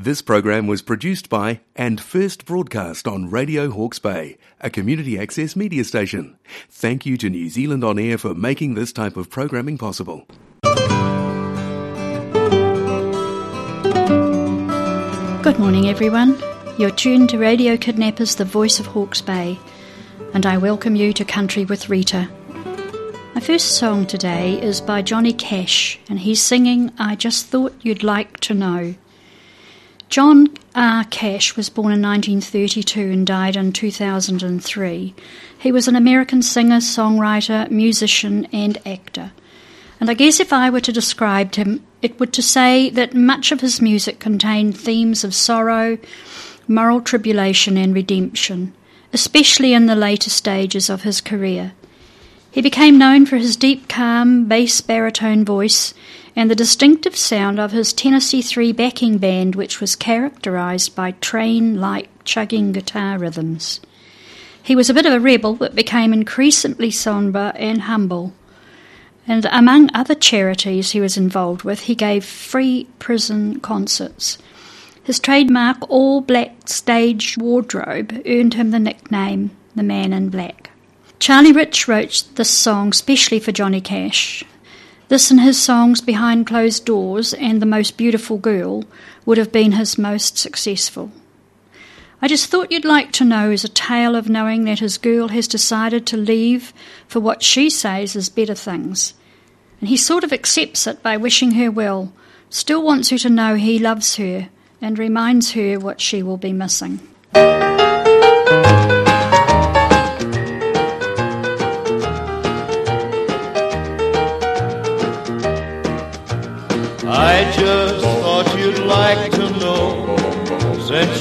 This program was produced by and first broadcast on Radio Hawke's Bay, a community access media station. Thank you to New Zealand On Air for making this type of programming possible. Good morning, everyone. You're tuned to Radio Kidnappers, the voice of Hawke's Bay, and I welcome you to Country with Rita. My first song today is by Johnny Cash, and he's singing I Just Thought You'd Like to Know. John R. Cash was born in 1932 and died in 2003. He was an American singer, songwriter, musician, and actor. And I guess if I were to describe him, it would to say that much of his music contained themes of sorrow, moral tribulation, and redemption, especially in the later stages of his career. He became known for his deep, calm, bass baritone voice and the distinctive sound of his Tennessee Three backing band, which was characterized by train like chugging guitar rhythms. He was a bit of a rebel, but became increasingly sombre and humble. And among other charities he was involved with, he gave free prison concerts. His trademark all black stage wardrobe earned him the nickname the Man in Black. Charlie Rich wrote this song specially for Johnny Cash. This and his songs Behind Closed Doors and The Most Beautiful Girl would have been his most successful. I just thought you'd like to know is a tale of knowing that his girl has decided to leave for what she says is better things. And he sort of accepts it by wishing her well, still wants her to know he loves her, and reminds her what she will be missing.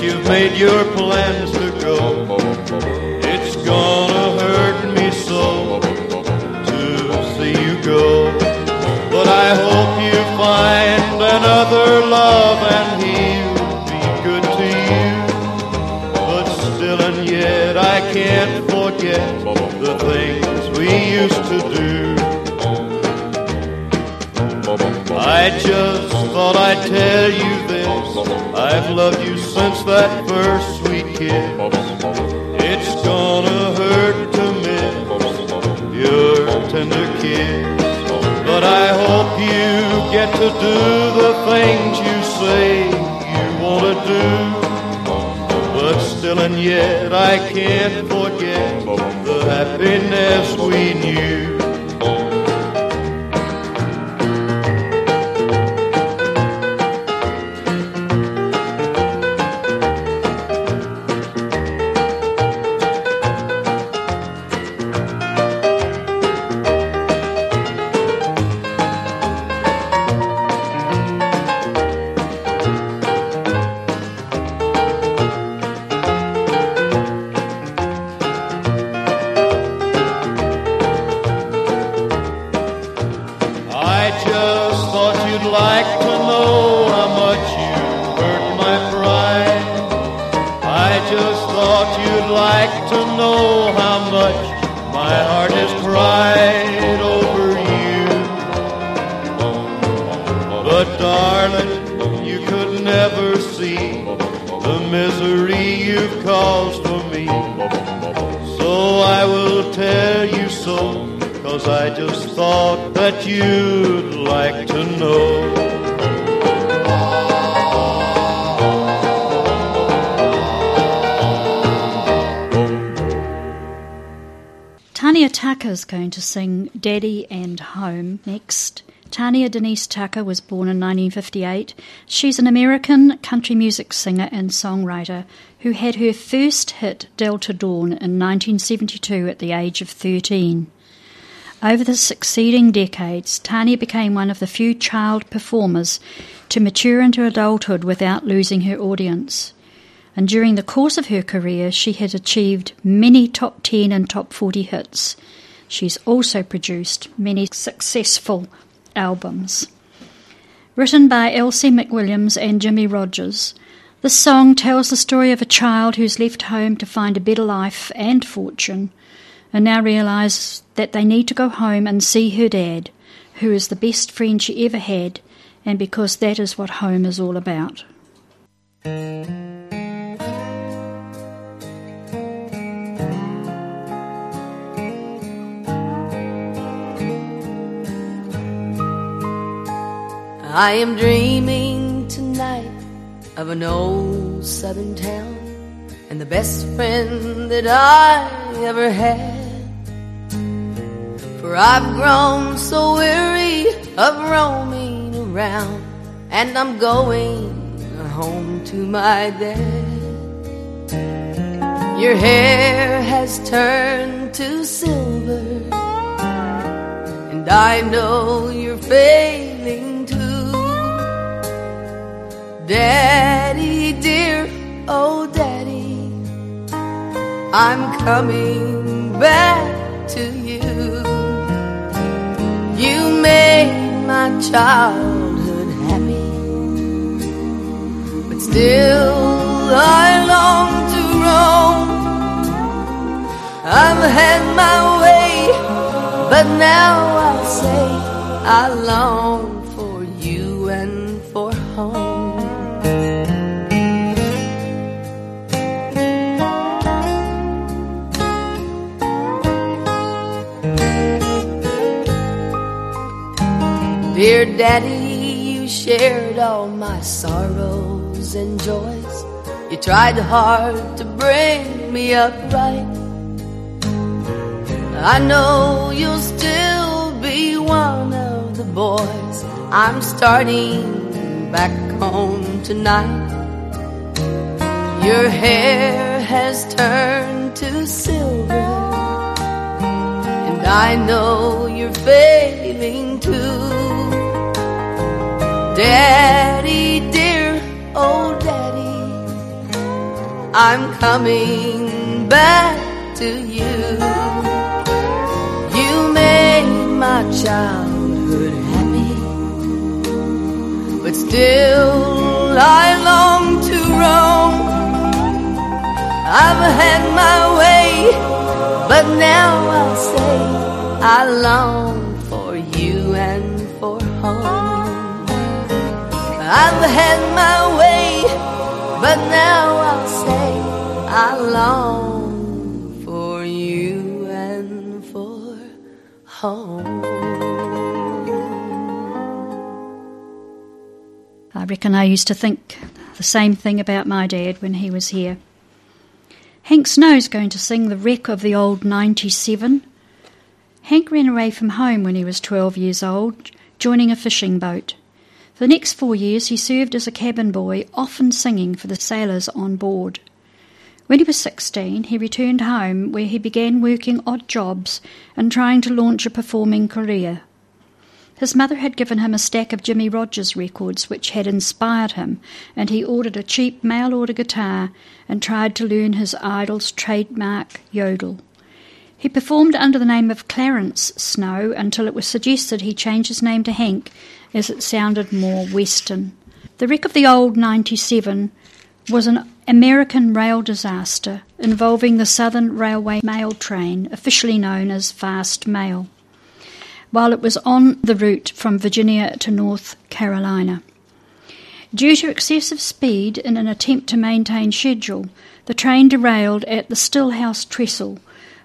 You've made your plans to go, it's gonna hurt me so to see you go. But I hope you find another love and he'll be good to you. But still and yet I can't forget the things we used to do. I just thought I'd tell you. I've loved you since that first sweet kiss. It's gonna hurt to miss your tender kiss. But I hope you get to do the things you say you wanna do. But still and yet I can't forget the happiness we knew. Know how much you hurt my pride. I just thought you'd like to know how much my heart has cried over you. But darling, you could never see the misery you've caused for me. So I will tell you so, cause I just thought that you'd like to know. Tanya Tucker is going to sing Daddy and Home next. Tanya Denise Tucker was born in 1958. She's an American country music singer and songwriter who had her first hit Delta Dawn in 1972 at the age of 13. Over the succeeding decades, Tanya became one of the few child performers to mature into adulthood without losing her audience. And during the course of her career, she had achieved many top 10 and top 40 hits. She's also produced many successful albums. Written by Elsie McWilliams and Jimmie Rodgers, this song tells the story of a child who's left home to find a better life and fortune, and now realizes that they need to go home and see her dad, who is the best friend she ever had, and because that is what home is all about. I am dreaming tonight of an old southern town and the best friend that I ever had. For I've grown so weary of roaming around and I'm going home to my dad. Your hair has turned to silver and I know you're failing Daddy dear, oh daddy, I'm coming back to you. You made my childhood happy, but still I long to roam. I've had my way, but now I'll say I long Dear Daddy, you shared all my sorrows and joys. You tried hard to bring me up right. I know you'll still be one of the boys. I'm starting back home tonight. Your hair has turned to silver, and I know you're failing too. Daddy, dear, oh daddy, I'm coming back to you. You made my childhood happy, but still I long to roam. I've had my way, but now I'll say I long for you and for home. I've had my way, but now I'll say I long for you and for home. I reckon I used to think the same thing about my dad when he was here. Hank Snow's going to sing the wreck of the old 97. Hank ran away from home when he was 12 years old, joining a fishing boat. For the next four years, he served as a cabin boy, often singing for the sailors on board. When he was 16, he returned home where he began working odd jobs and trying to launch a performing career. His mother had given him a stack of Jimmie Rodgers records which had inspired him, and he ordered a cheap mail order guitar and tried to learn his idol's trademark yodel. He performed under the name of Clarence Snow until it was suggested he change his name to Hank as it sounded more Western. The wreck of the old 97 was an American rail disaster involving the Southern Railway mail train, officially known as Fast Mail, while it was on the route from Virginia to North Carolina. Due to excessive speed in an attempt to maintain schedule, the train derailed at the Stillhouse Trestle,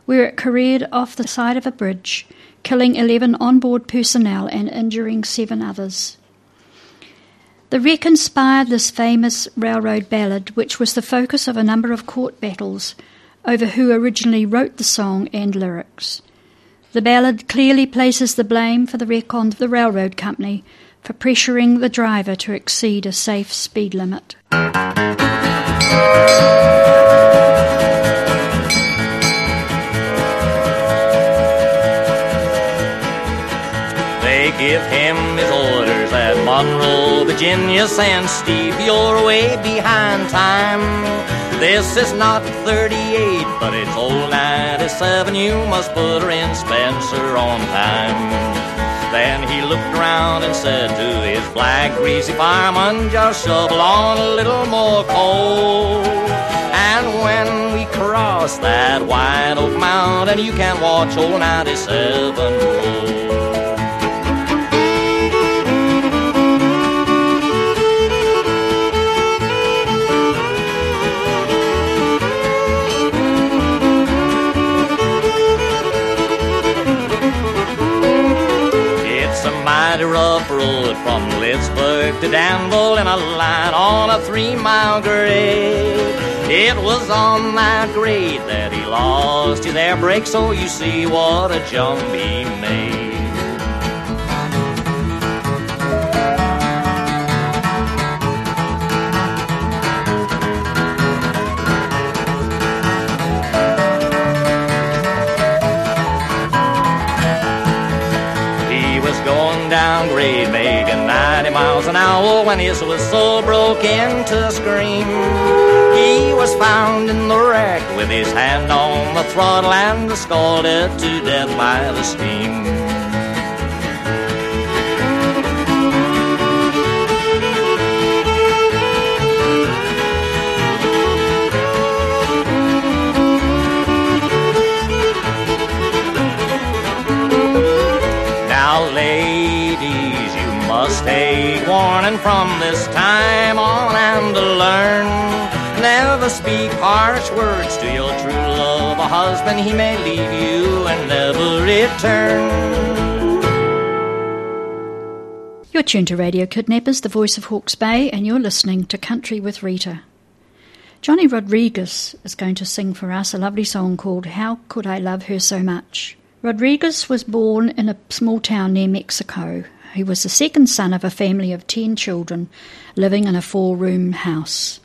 where it careered off the side of a bridge, killing 11 onboard personnel and injuring seven others. The wreck inspired this famous railroad ballad, which was the focus of a number of court battles over who originally wrote the song and lyrics. The ballad clearly places the blame for the wreck on the railroad company for pressuring the driver to exceed a safe speed limit. Monroe, Virginia, saying, Steve, you're way behind time. This is not 38, but it's old 97. You must put her in Spencer on time. Then he looked around and said to his black, greasy fireman, just shovel on a little more coal. And when we cross that white oak mountain, you can watch old 97 roll. To Danville in a line on a three mile grade. It was on that grade that he lost to their brake, so you see what a jump he made. When his whistle broke into a scream. He was found in the wreck with his hand on the throttle and scalded to death by the steam. Warning from this time on and to learn. Never speak harsh words to your true love. A husband, he may leave you and never return. You're tuned to Radio Kidnappers, the voice of Hawke's Bay, and you're listening to Country with Rita. Johnny Rodriguez is going to sing for us a lovely song called How Could I Love Her So Much. Rodriguez was born in a small town near Mexico he was the second son of a family of ten children living in a four room house.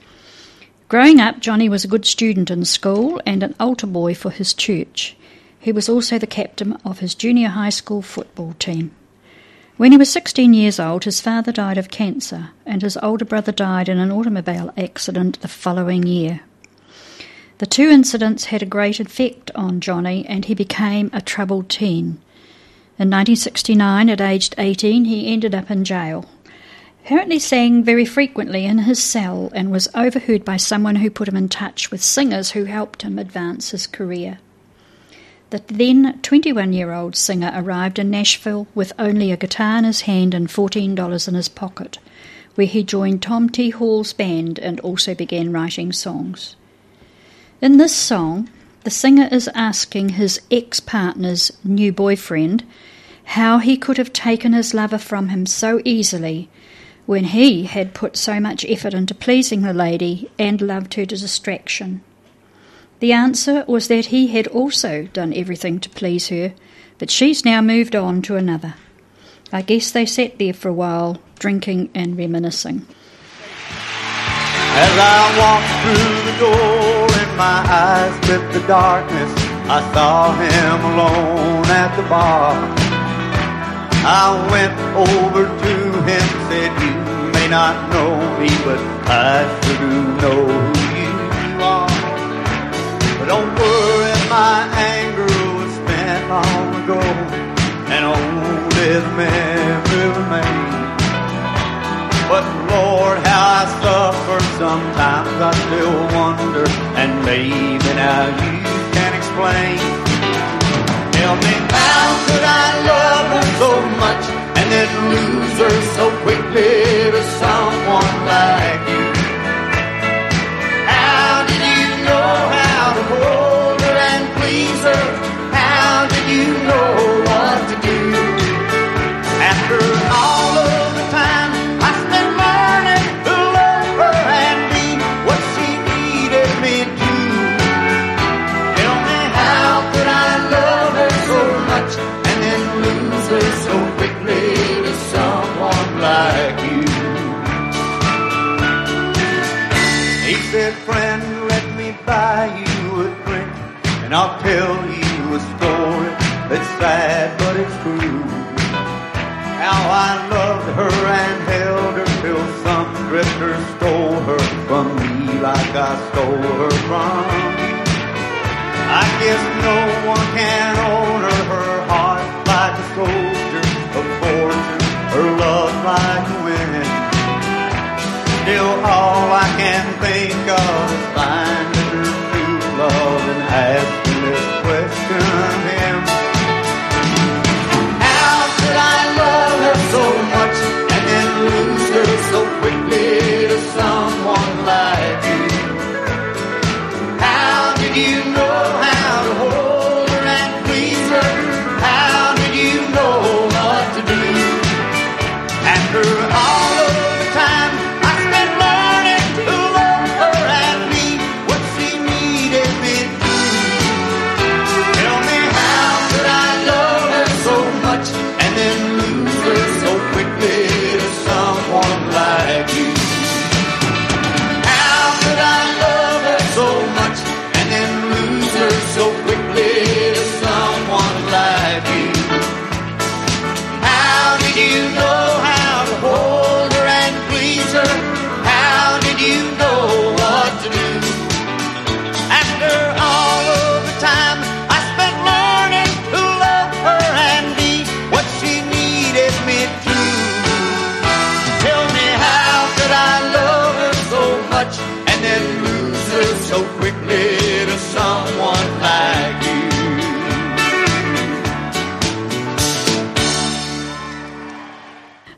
Growing up, Johnny was a good student in school and an altar boy for his church. He was also the captain of his junior high school football team. When he was 16 years old, his father died of cancer, and his older brother died in an automobile accident the following year. The two incidents had a great effect on Johnny, and he became a troubled teen. In 1969, at aged 18, he ended up in jail. Apparently sang very frequently in his cell and was overheard by someone who put him in touch with singers who helped him advance his career. The then 21 year old singer arrived in Nashville with only a guitar in his hand and $14 in his pocket, where he joined Tom T. Hall's band and also began writing songs. In this song, the singer is asking his ex partner's new boyfriend how he could have taken his lover from him so easily when he had put so much effort into pleasing the lady and loved her to distraction. The answer was that he had also done everything to please her, but she's now moved on to another. I guess they sat there for a while, drinking and reminiscing. As I walked through the door my eyes lit the darkness, I saw him alone at the bar. I went over to him, said, You may not know me, but I sure do know who you are. But don't worry, my anger was spent long ago, and old as memory remains. But Lord, how I suffer sometimes, I still wonder, and maybe now you can explain. Tell me how could I love her so much and then lose her so quickly to someone like you? How did you know how to hold her and please her? How did you know I stole her from. I guess no one can own her heart like a soldier, a fortune, her love like a wind. Still, all I can think of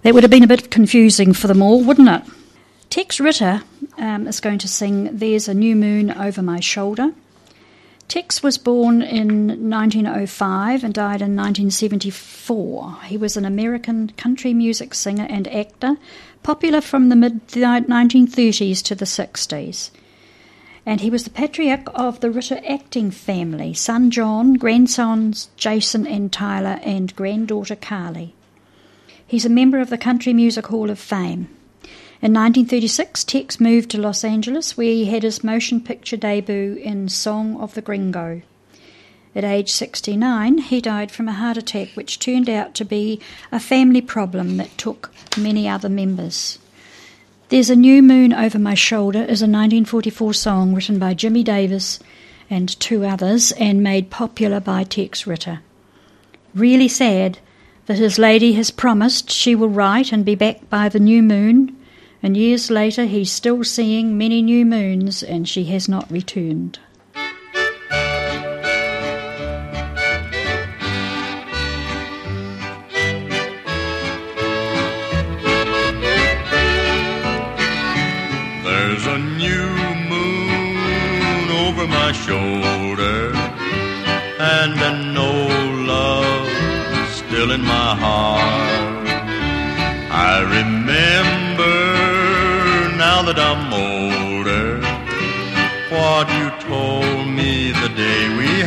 That would have been a bit confusing for them all, wouldn't it? Tex Ritter um, is going to sing There's a New Moon Over My Shoulder. Tex was born in 1905 and died in 1974. He was an American country music singer and actor, popular from the mid 1930s to the 60s. And he was the patriarch of the Ritter acting family son John, grandsons Jason and Tyler, and granddaughter Carly. He's a member of the Country Music Hall of Fame. In 1936, Tex moved to Los Angeles, where he had his motion picture debut in Song of the Gringo. At age 69, he died from a heart attack, which turned out to be a family problem that took many other members. There's a New Moon Over My Shoulder is a 1944 song written by Jimmie Davis and two others and made popular by Tex Ritter. Really sad that his lady has promised she will write and be back by the new moon and years later he's still seeing many new moons and she has not returned.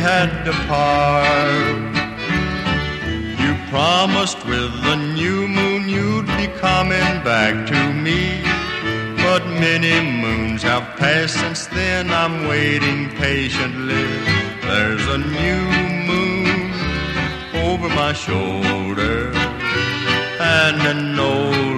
Had to part. You promised with the new moon you'd be coming back to me. But many moons have passed since then. I'm waiting patiently. There's a new moon over my shoulder and an old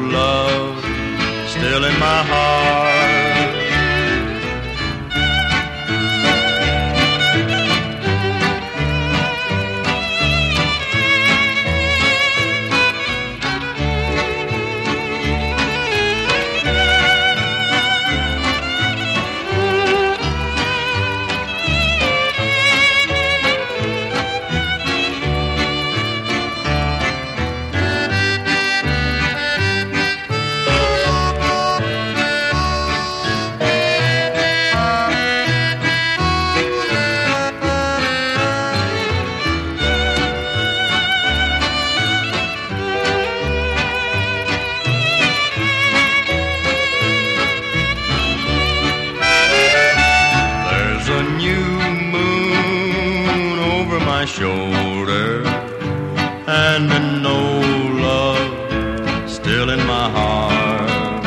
moon over my shoulder and an old love still in my heart.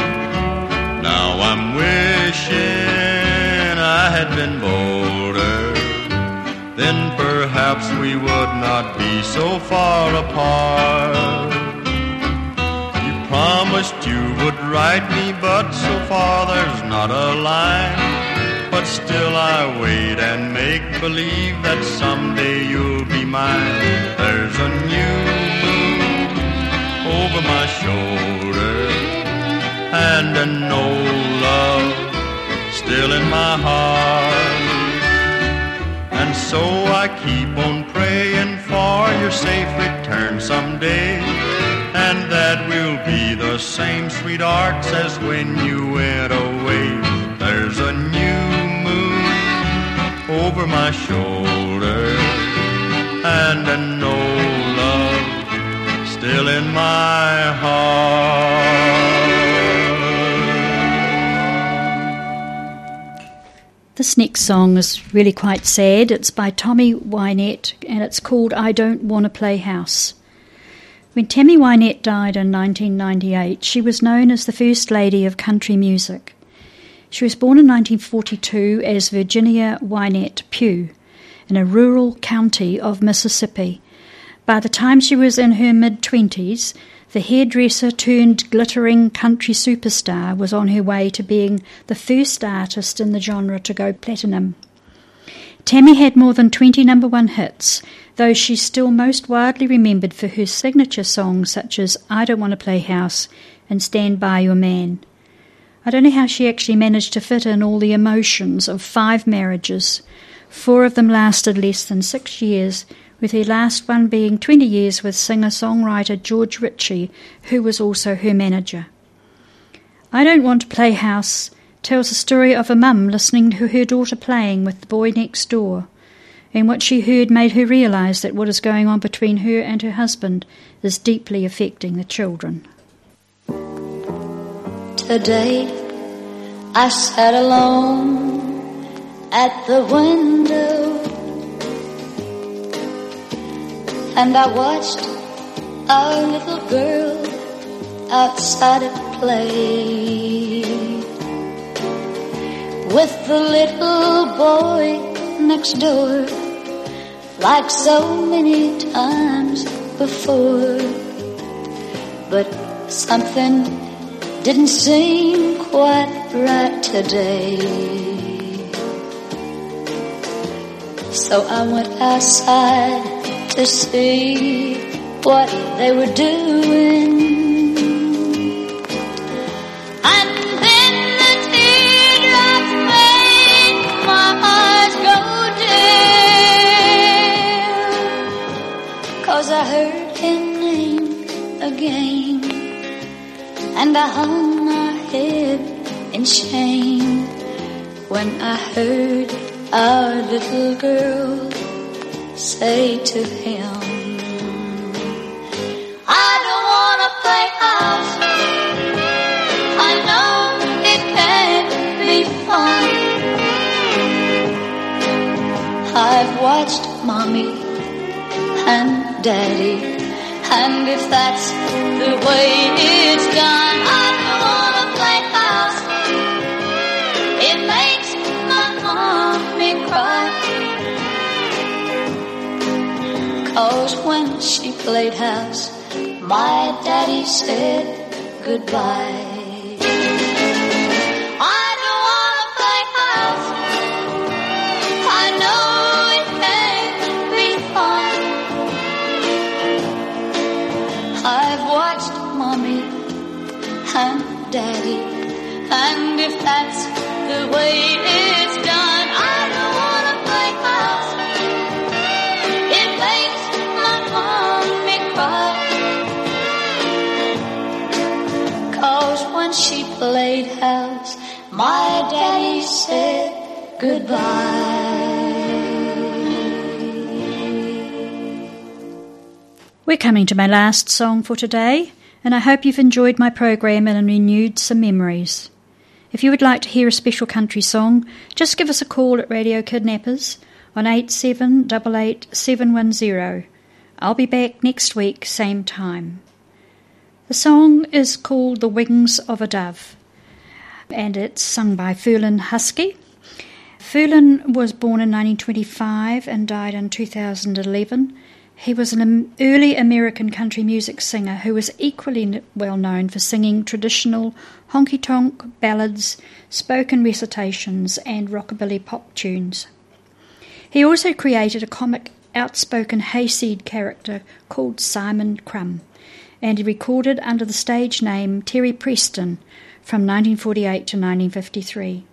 Now I'm wishing I had been bolder. Then perhaps we would not be so far apart. You promised you would write me, but so far there's not a line. But still I wait and make believe that someday you'll be mine. There's a new moon over my shoulder and an old love still in my heart. And so I keep on praying for your safe return someday. And that we'll be the same sweethearts as when you went away. Over my shoulder and an old love still in my heart. This next song is really quite sad. It's by Tammy Wynette and it's called I Don't Want to Play House. When Tammy Wynette died in 1998, she was known as the First Lady of Country Music. She was born in 1942 as Virginia Wynette Pugh in a rural county of Mississippi. By the time she was in her mid 20s, the hairdresser turned glittering country superstar was on her way to being the first artist in the genre to go platinum. Tammy had more than 20 number one hits, though she's still most widely remembered for her signature songs such as I Don't Want to Play House and Stand By Your Man. I don't know how she actually managed to fit in all the emotions of five marriages. Four of them lasted less than six years, with her last one being 20 years with singer songwriter George Richey, who was also her manager. I Don't Want to Play House tells the story of a mum listening to her daughter playing with the boy next door, and what she heard made her realise that what is going on between her and her husband is deeply affecting the children. Today I sat alone at the window and I watched our little girl outside at play with the little boy next door like so many times before. But something didn't seem quite right today. So I went outside to see what they were doing. And then the teardrops made my heart go down. Cause I heard him name again and I hung when I heard our little girl say to him, I don't wanna play house. I know it can't be fun. I've watched mommy and daddy and if that's the way it's done, I when house, my daddy said goodbye. It and daddy. And if that's the way it's done, goodbye. We're coming to my last song for today and I hope you've enjoyed my program and renewed some memories. If you would like to hear a special country song, just give us a call at Radio Kidnappers on 8788710. I'll be back next week, same time. The song is called The Wings of a Dove, and it's sung by Ferlin Husky. Ferlin was born in 1925 and died in 2011 he was an early American country music singer who was equally well known for singing traditional honky tonk ballads, spoken recitations, and rockabilly pop tunes. He also created a comic, outspoken hayseed character called Simon Crumb, and he recorded under the stage name Terry Preston from 1948 to 1953.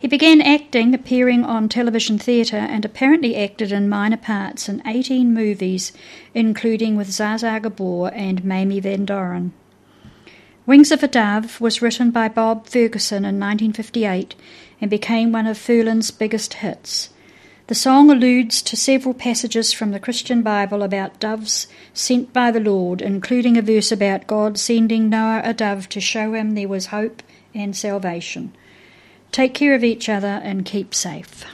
He began acting, appearing on television theatre, and apparently acted in minor parts in 18 movies, including with Zsa Gabor and Mamie Van Doren. Wings of a Dove was written by Bob Ferguson in 1958 and became one of Ferlin's biggest hits. The song alludes to several passages from the Christian Bible about doves sent by the Lord, including a verse about God sending Noah a dove to show him there was hope and salvation. Take care of each other and keep safe.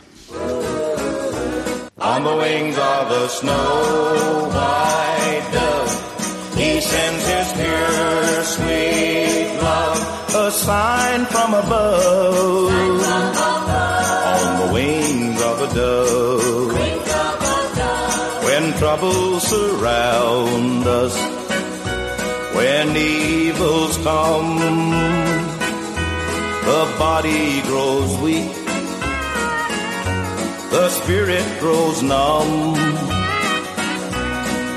On the wings of a snow white dove, he sends his pure, sweet love, a sign from above. On the wings of a dove, when troubles surround us, when evils come, the body grows weak, the spirit grows numb.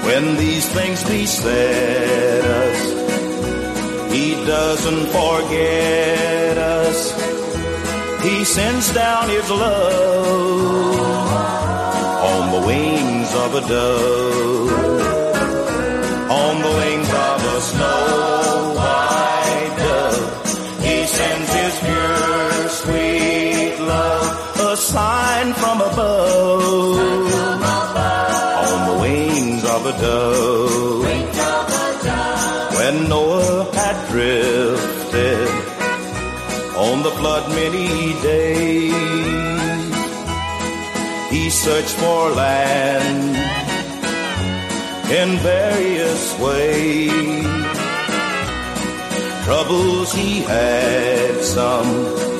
When these things beset us, He doesn't forget us. He sends down his love on the wings of a dove, on the wings from above, on the wings of a dove. When Noah had drifted on the flood many days, he searched for land in various ways. Troubles he had some,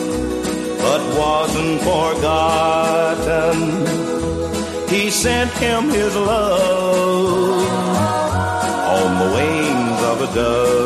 wasn't forgotten. He sent him his love on the wings of a dove,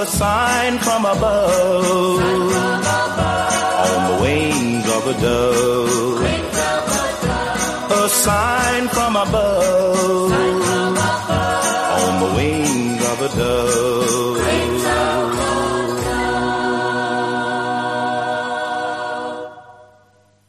a sign from above, on the wings of a dove, a sign from above,